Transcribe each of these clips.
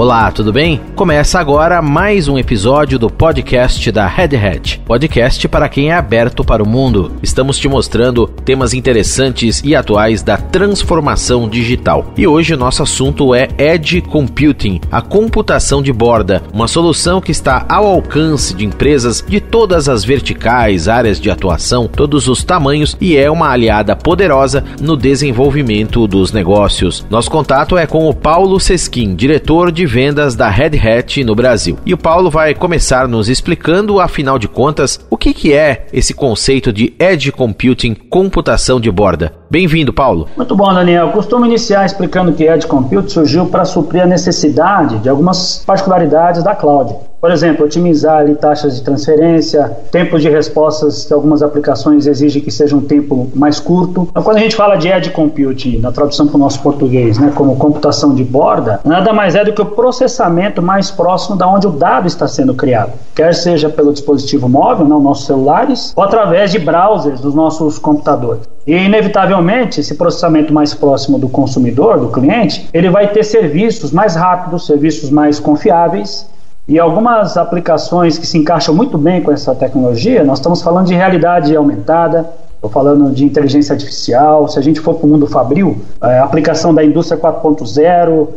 Olá, tudo bem? Começa agora mais um episódio do podcast da Red Hat. Podcast para quem é aberto para o mundo. Estamos te mostrando temas interessantes e atuais da transformação digital. E hoje o nosso assunto é Edge Computing, a computação de borda, uma solução que está ao alcance de empresas de todas as verticais, áreas de atuação, todos os tamanhos e é uma aliada poderosa no desenvolvimento dos negócios. Nosso contato é com o Paulo Sesquim, diretor de vendas da Red Hat no Brasil. E o Paulo vai começar nos explicando, afinal de contas, o que, que é esse conceito de Edge Computing, computação de borda. Bem-vindo, Paulo. Muito bom, Daniel. Costumo iniciar explicando que Edge Computing surgiu para suprir a necessidade de algumas particularidades da cloud. Por exemplo, otimizar ali, taxas de transferência, tempos de respostas que algumas aplicações exigem que seja um tempo mais curto. Então, quando a gente fala de Edge Computing, na tradução para o nosso português, né, como computação de borda, nada mais é do que o processamento mais próximo da onde o dado está sendo criado, quer seja pelo dispositivo móvel, não nossos celulares, ou através de browsers dos nossos computadores. E, inevitavelmente, esse processamento mais próximo do consumidor, do cliente, ele vai ter serviços mais rápidos, serviços mais confiáveis. E algumas aplicações que se encaixam muito bem com essa tecnologia, nós estamos falando de realidade aumentada, estou falando de inteligência artificial, se a gente for para o mundo fabril, a é, aplicação da indústria 4.0,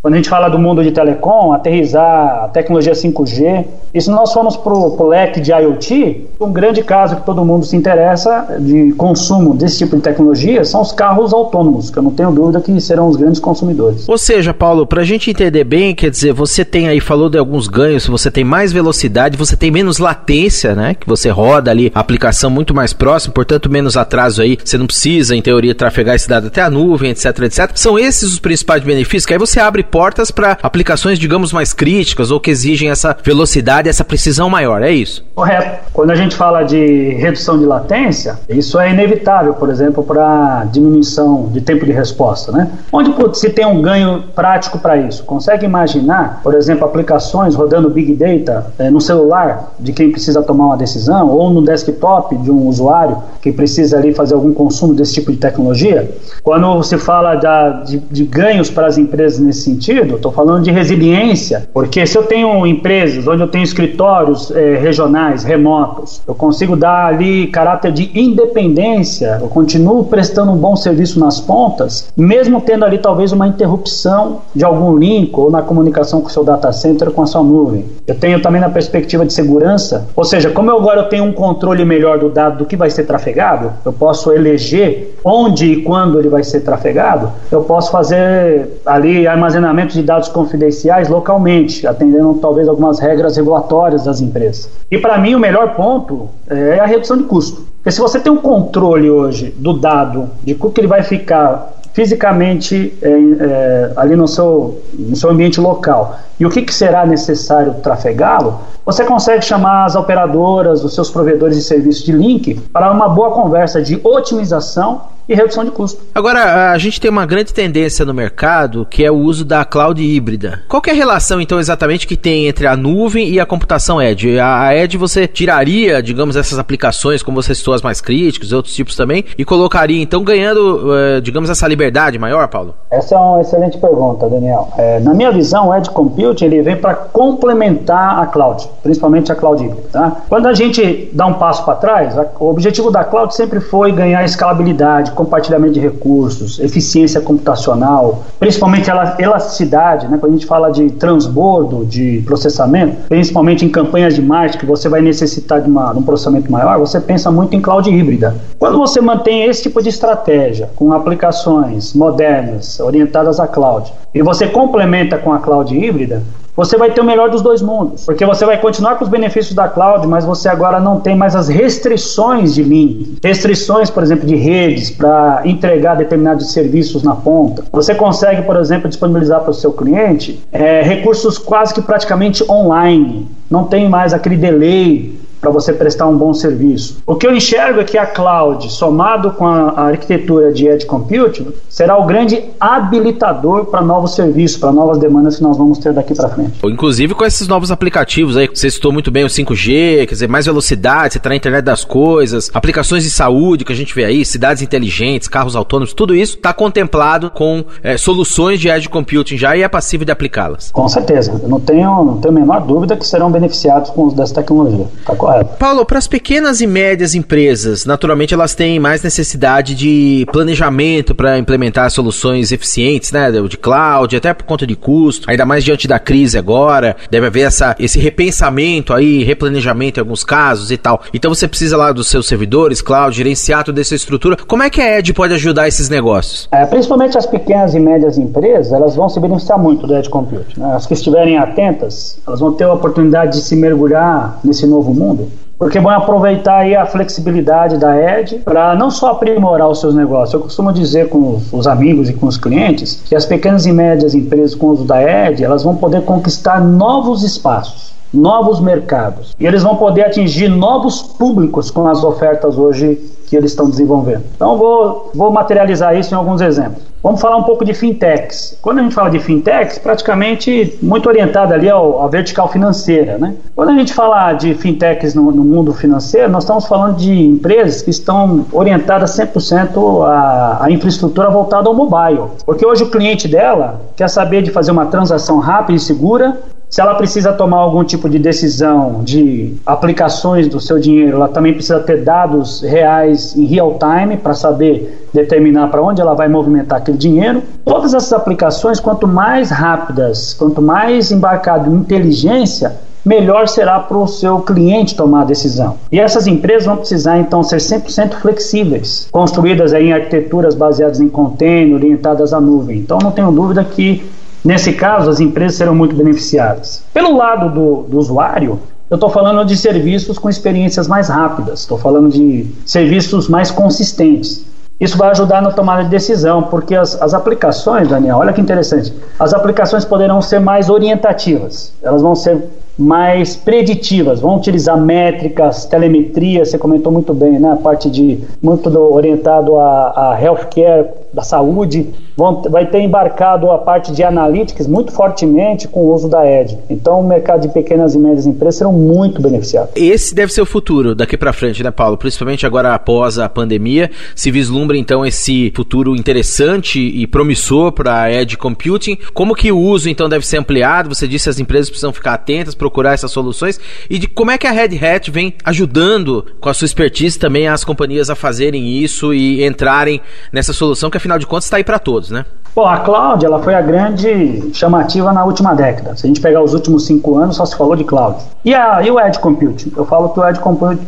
quando a gente fala do mundo de telecom, aterrizar a tecnologia 5G, e se nós formos para o leque de IoT, um grande caso que todo mundo se interessa de consumo desse tipo de tecnologia são os carros autônomos, que eu não tenho dúvida que serão os grandes consumidores. Ou seja, Paulo, para a gente entender bem, quer dizer, você tem aí, falou de alguns ganhos, você tem mais velocidade, você tem menos latência, né? Que você roda ali a aplicação muito mais próxima, portanto, menos atraso aí, você não precisa, em teoria, trafegar esse dado até a nuvem, etc, etc. São esses os principais benefícios, que aí você abre para aplicações, digamos, mais críticas ou que exigem essa velocidade, essa precisão maior, é isso? Correto. Quando a gente fala de redução de latência, isso é inevitável, por exemplo, para diminuição de tempo de resposta, né? Onde se tem um ganho prático para isso? Consegue imaginar, por exemplo, aplicações rodando Big Data é, no celular de quem precisa tomar uma decisão ou no desktop de um usuário que precisa ali fazer algum consumo desse tipo de tecnologia? Quando se fala da, de, de ganhos para as empresas nesse sentido, estou falando de resiliência, porque se eu tenho empresas onde eu tenho escritórios é, regionais, remotos, eu consigo dar ali caráter de independência, eu continuo prestando um bom serviço nas pontas, mesmo tendo ali talvez uma interrupção de algum link ou na comunicação com o seu data center com a sua nuvem. Eu tenho também na perspectiva de segurança, ou seja, como eu agora eu tenho um controle melhor do dado do que vai ser trafegado, eu posso eleger onde e quando ele vai ser trafegado, eu posso fazer ali armazenamento de dados confidenciais localmente, atendendo talvez algumas regras regulatórias das empresas. E para mim o melhor ponto é a redução de custo. Porque se você tem um controle hoje do dado, de como que ele vai ficar fisicamente é, é, ali no seu, no seu ambiente local e o que, que será necessário trafegá-lo, você consegue chamar as operadoras, os seus provedores de serviço de link para uma boa conversa de otimização e redução de custo. Agora, a gente tem uma grande tendência no mercado que é o uso da cloud híbrida. Qual é a relação, então, exatamente que tem entre a nuvem e a computação Edge? A Edge você tiraria, digamos, essas aplicações, como você citou, as mais críticas, outros tipos também, e colocaria, então, ganhando, eh, digamos, essa liberdade maior, Paulo? Essa é uma excelente pergunta, Daniel. É, na minha visão, o Edge Computing ele vem para complementar a cloud, principalmente a cloud híbrida. Tá? Quando a gente dá um passo para trás, o objetivo da cloud sempre foi ganhar escalabilidade, compartilhamento de recursos, eficiência computacional, principalmente a elasticidade, né? quando a gente fala de transbordo, de processamento, principalmente em campanhas de marketing que você vai necessitar de, uma, de um processamento maior, você pensa muito em cloud híbrida. Quando você mantém esse tipo de estratégia com aplicações modernas, orientadas à cloud, e você complementa com a cloud híbrida, você vai ter o melhor dos dois mundos, porque você vai continuar com os benefícios da cloud, mas você agora não tem mais as restrições de link, restrições, por exemplo, de redes para entregar determinados serviços na ponta. Você consegue, por exemplo, disponibilizar para o seu cliente é, recursos quase que praticamente online. Não tem mais aquele delay para você prestar um bom serviço. O que eu enxergo é que a cloud, somado com a, arquitetura de edge computing, será o grande habilitador para novos serviços, para novas demandas que nós vamos ter daqui para frente. Inclusive com esses novos aplicativos aí, você citou muito bem o 5G, quer dizer, mais velocidade, você está na internet das coisas, aplicações de saúde que a gente vê aí, cidades inteligentes, carros autônomos, tudo isso está contemplado com é, soluções de edge computing já e é passível de aplicá-las. Com certeza, eu não tenho, não tenho a menor dúvida que serão beneficiados com o uso dessa tecnologia. Está Paulo, para as pequenas e médias empresas, naturalmente elas têm mais necessidade de planejamento para implementar soluções eficientes, né, de cloud, até por conta de custo, ainda mais diante da crise agora, deve haver essa, esse repensamento aí, replanejamento em alguns casos e tal. Então você precisa lá dos seus servidores, cloud, gerenciar toda essa estrutura. Como é que a Ed pode ajudar esses negócios? É, principalmente as pequenas e médias empresas, elas vão se beneficiar muito do Edge Compute. Né? As que estiverem atentas, elas vão ter a oportunidade de se mergulhar nesse novo mundo porque vão aproveitar aí a flexibilidade da Ed para não só aprimorar os seus negócios. Eu costumo dizer com os amigos e com os clientes que as pequenas e médias empresas com o uso da Ed, elas vão poder conquistar novos espaços novos mercados. E eles vão poder atingir novos públicos com as ofertas hoje que eles estão desenvolvendo. Então, vou, vou materializar isso em alguns exemplos. Vamos falar um pouco de fintechs. Quando a gente fala de fintechs, praticamente muito orientada ali ao, à vertical financeira. Né? Quando a gente fala de fintechs no, no mundo financeiro, nós estamos falando de empresas que estão orientadas 100% à, à infraestrutura voltada ao mobile. Porque hoje o cliente dela quer saber de fazer uma transação rápida e segura se ela precisa tomar algum tipo de decisão de aplicações do seu dinheiro, ela também precisa ter dados reais em real time para saber determinar para onde ela vai movimentar aquele dinheiro. Todas essas aplicações, quanto mais rápidas, quanto mais embarcado em inteligência, melhor será para o seu cliente tomar a decisão. E essas empresas vão precisar então ser 100% flexíveis, construídas em arquiteturas baseadas em container, orientadas à nuvem. Então não tenho dúvida que Nesse caso, as empresas serão muito beneficiadas. Pelo lado do, do usuário, eu estou falando de serviços com experiências mais rápidas, estou falando de serviços mais consistentes. Isso vai ajudar na tomada de decisão, porque as, as aplicações, Daniel, olha que interessante, as aplicações poderão ser mais orientativas, elas vão ser mais preditivas, vão utilizar métricas, telemetria, você comentou muito bem, né? A parte de muito do, orientado a, a healthcare, da saúde, vão, vai ter embarcado a parte de analytics muito fortemente com o uso da Edge. Então, o mercado de pequenas e médias empresas serão muito beneficiados. Esse deve ser o futuro daqui para frente, né, Paulo? Principalmente agora após a pandemia, se vislumbra então esse futuro interessante e promissor para a Edge Computing. Como que o uso então deve ser ampliado? Você disse que as empresas precisam ficar atentas, procurar essas soluções e de como é que a Red Hat vem ajudando com a sua expertise também as companhias a fazerem isso e entrarem nessa solução que afinal de contas está aí para todos, né? Bom, a cloud ela foi a grande chamativa na última década. Se a gente pegar os últimos cinco anos, só se falou de cloud. E, a, e o Edge Computing? Eu falo que o Edge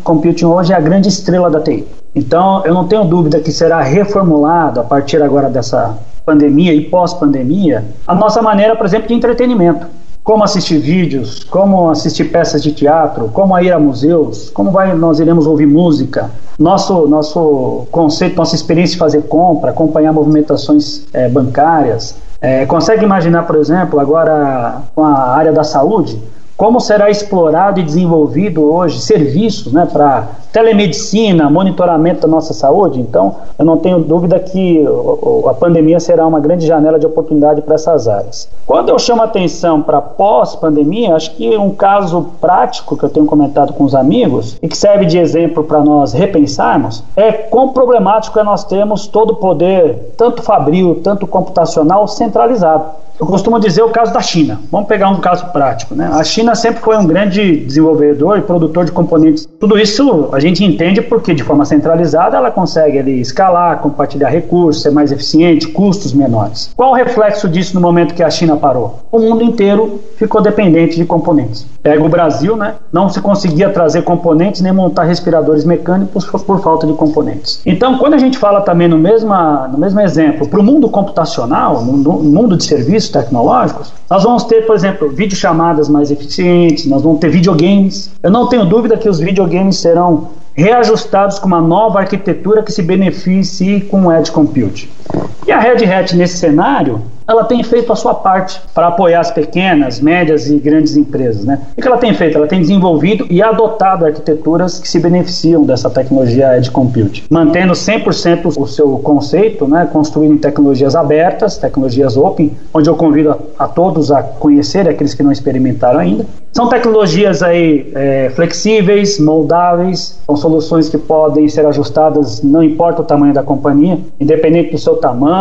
Computing hoje é a grande estrela da TI. Então, eu não tenho dúvida que será reformulado a partir agora dessa pandemia e pós-pandemia a nossa maneira, por exemplo, de entretenimento como assistir vídeos, como assistir peças de teatro, como ir a museus, como vai, nós iremos ouvir música, nosso, nosso conceito, nossa experiência de fazer compra, acompanhar movimentações é, bancárias. É, consegue imaginar, por exemplo, agora com a área da saúde, como será explorado e desenvolvido hoje serviços né, para telemedicina, monitoramento da nossa saúde. Então, eu não tenho dúvida que a pandemia será uma grande janela de oportunidade para essas áreas. Quando eu chamo atenção para pós-pandemia, acho que um caso prático que eu tenho comentado com os amigos e que serve de exemplo para nós repensarmos é quão problemático é nós termos todo o poder, tanto fabril, tanto computacional, centralizado. Eu costumo dizer o caso da China. Vamos pegar um caso prático. Né? A China sempre foi um grande desenvolvedor e produtor de componentes. Tudo isso a gente entende porque, de forma centralizada, ela consegue ali, escalar, compartilhar recursos, ser mais eficiente, custos menores. Qual o reflexo disso no momento que a China parou? O mundo inteiro ficou dependente de componentes. Pega o Brasil, né? não se conseguia trazer componentes nem montar respiradores mecânicos por, falta de componentes. Então, quando a gente fala também no mesmo, no mesmo exemplo, para o mundo computacional, no mundo de serviços, tecnológicos, nós vamos ter, por exemplo, videochamadas mais eficientes, nós vamos ter videogames. Eu não tenho dúvida que os videogames serão reajustados com uma nova arquitetura que se beneficie com o Edge Compute. E a Red Hat nesse cenário, ela tem feito a sua parte para apoiar as pequenas, médias e grandes empresas. Né? O que ela tem feito? Ela tem desenvolvido e adotado arquiteturas que se beneficiam dessa tecnologia Edge Compute, mantendo 100% o seu conceito, né? construindo tecnologias abertas, tecnologias open, onde eu convido a, a todos a conhecer aqueles que não experimentaram ainda. São tecnologias aí é, flexíveis, moldáveis, são soluções que podem ser ajustadas, não importa o tamanho da companhia, independente do seu tamanho,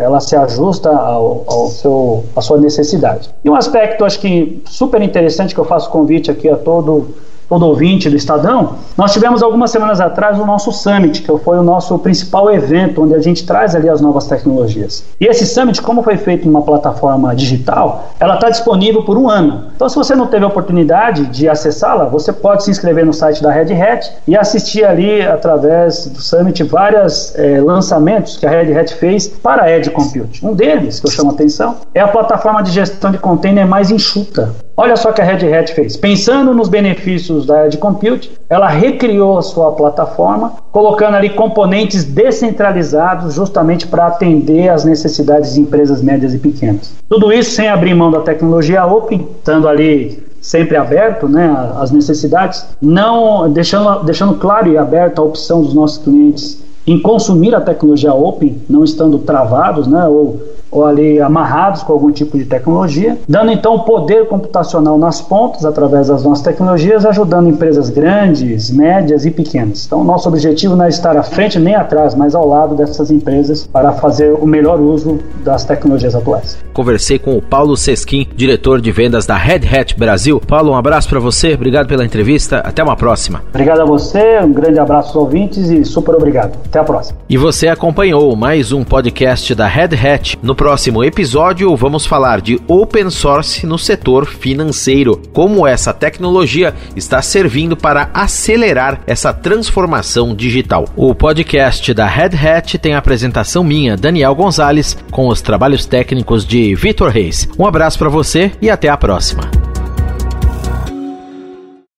ela se ajusta ao, ao seu, à sua necessidade. E um aspecto, acho que super interessante, que eu faço convite aqui a todo todo ouvinte do Estadão, nós tivemos algumas semanas atrás o nosso Summit, que foi o nosso principal evento, onde a gente traz ali as novas tecnologias. E esse Summit, como foi feito numa plataforma digital, ela está disponível por um ano. Então, se você não teve a oportunidade de acessá-la, você pode se inscrever no site da Red Hat e assistir ali, através do Summit, vários é, lançamentos que a Red Hat fez para a Edge Compute. Um deles, que eu chamo a atenção, é a plataforma de gestão de container mais enxuta. Olha só o que a Red Hat fez. Pensando nos benefícios da Edge Compute, ela recriou a sua plataforma, colocando ali componentes descentralizados justamente para atender às necessidades de empresas médias e pequenas. Tudo isso sem abrir mão da tecnologia open, estando ali sempre aberto, né, as necessidades, não deixando, deixando claro e aberto a opção dos nossos clientes em consumir a tecnologia open, não estando travados, né, ou ou ali amarrados com algum tipo de tecnologia, dando então poder computacional nas pontas através das nossas tecnologias, ajudando empresas grandes, médias e pequenas. Então, nosso objetivo não é estar à frente nem atrás, mas ao lado dessas empresas para fazer o melhor uso das tecnologias atuais. Conversei com o Paulo Sesquim, diretor de vendas da Red Hat Brasil. Paulo, um abraço para você, obrigado pela entrevista, até uma próxima. Obrigado a você, um grande abraço aos ouvintes e super obrigado. Até a próxima. E você acompanhou mais um podcast da Red Hat no próximo episódio, vamos falar de open source no setor financeiro, como essa tecnologia está servindo para acelerar essa transformação digital. O podcast da Red Hat tem a apresentação minha, Daniel Gonzalez, com os trabalhos técnicos de Vitor Reis. Um abraço para você e até a próxima.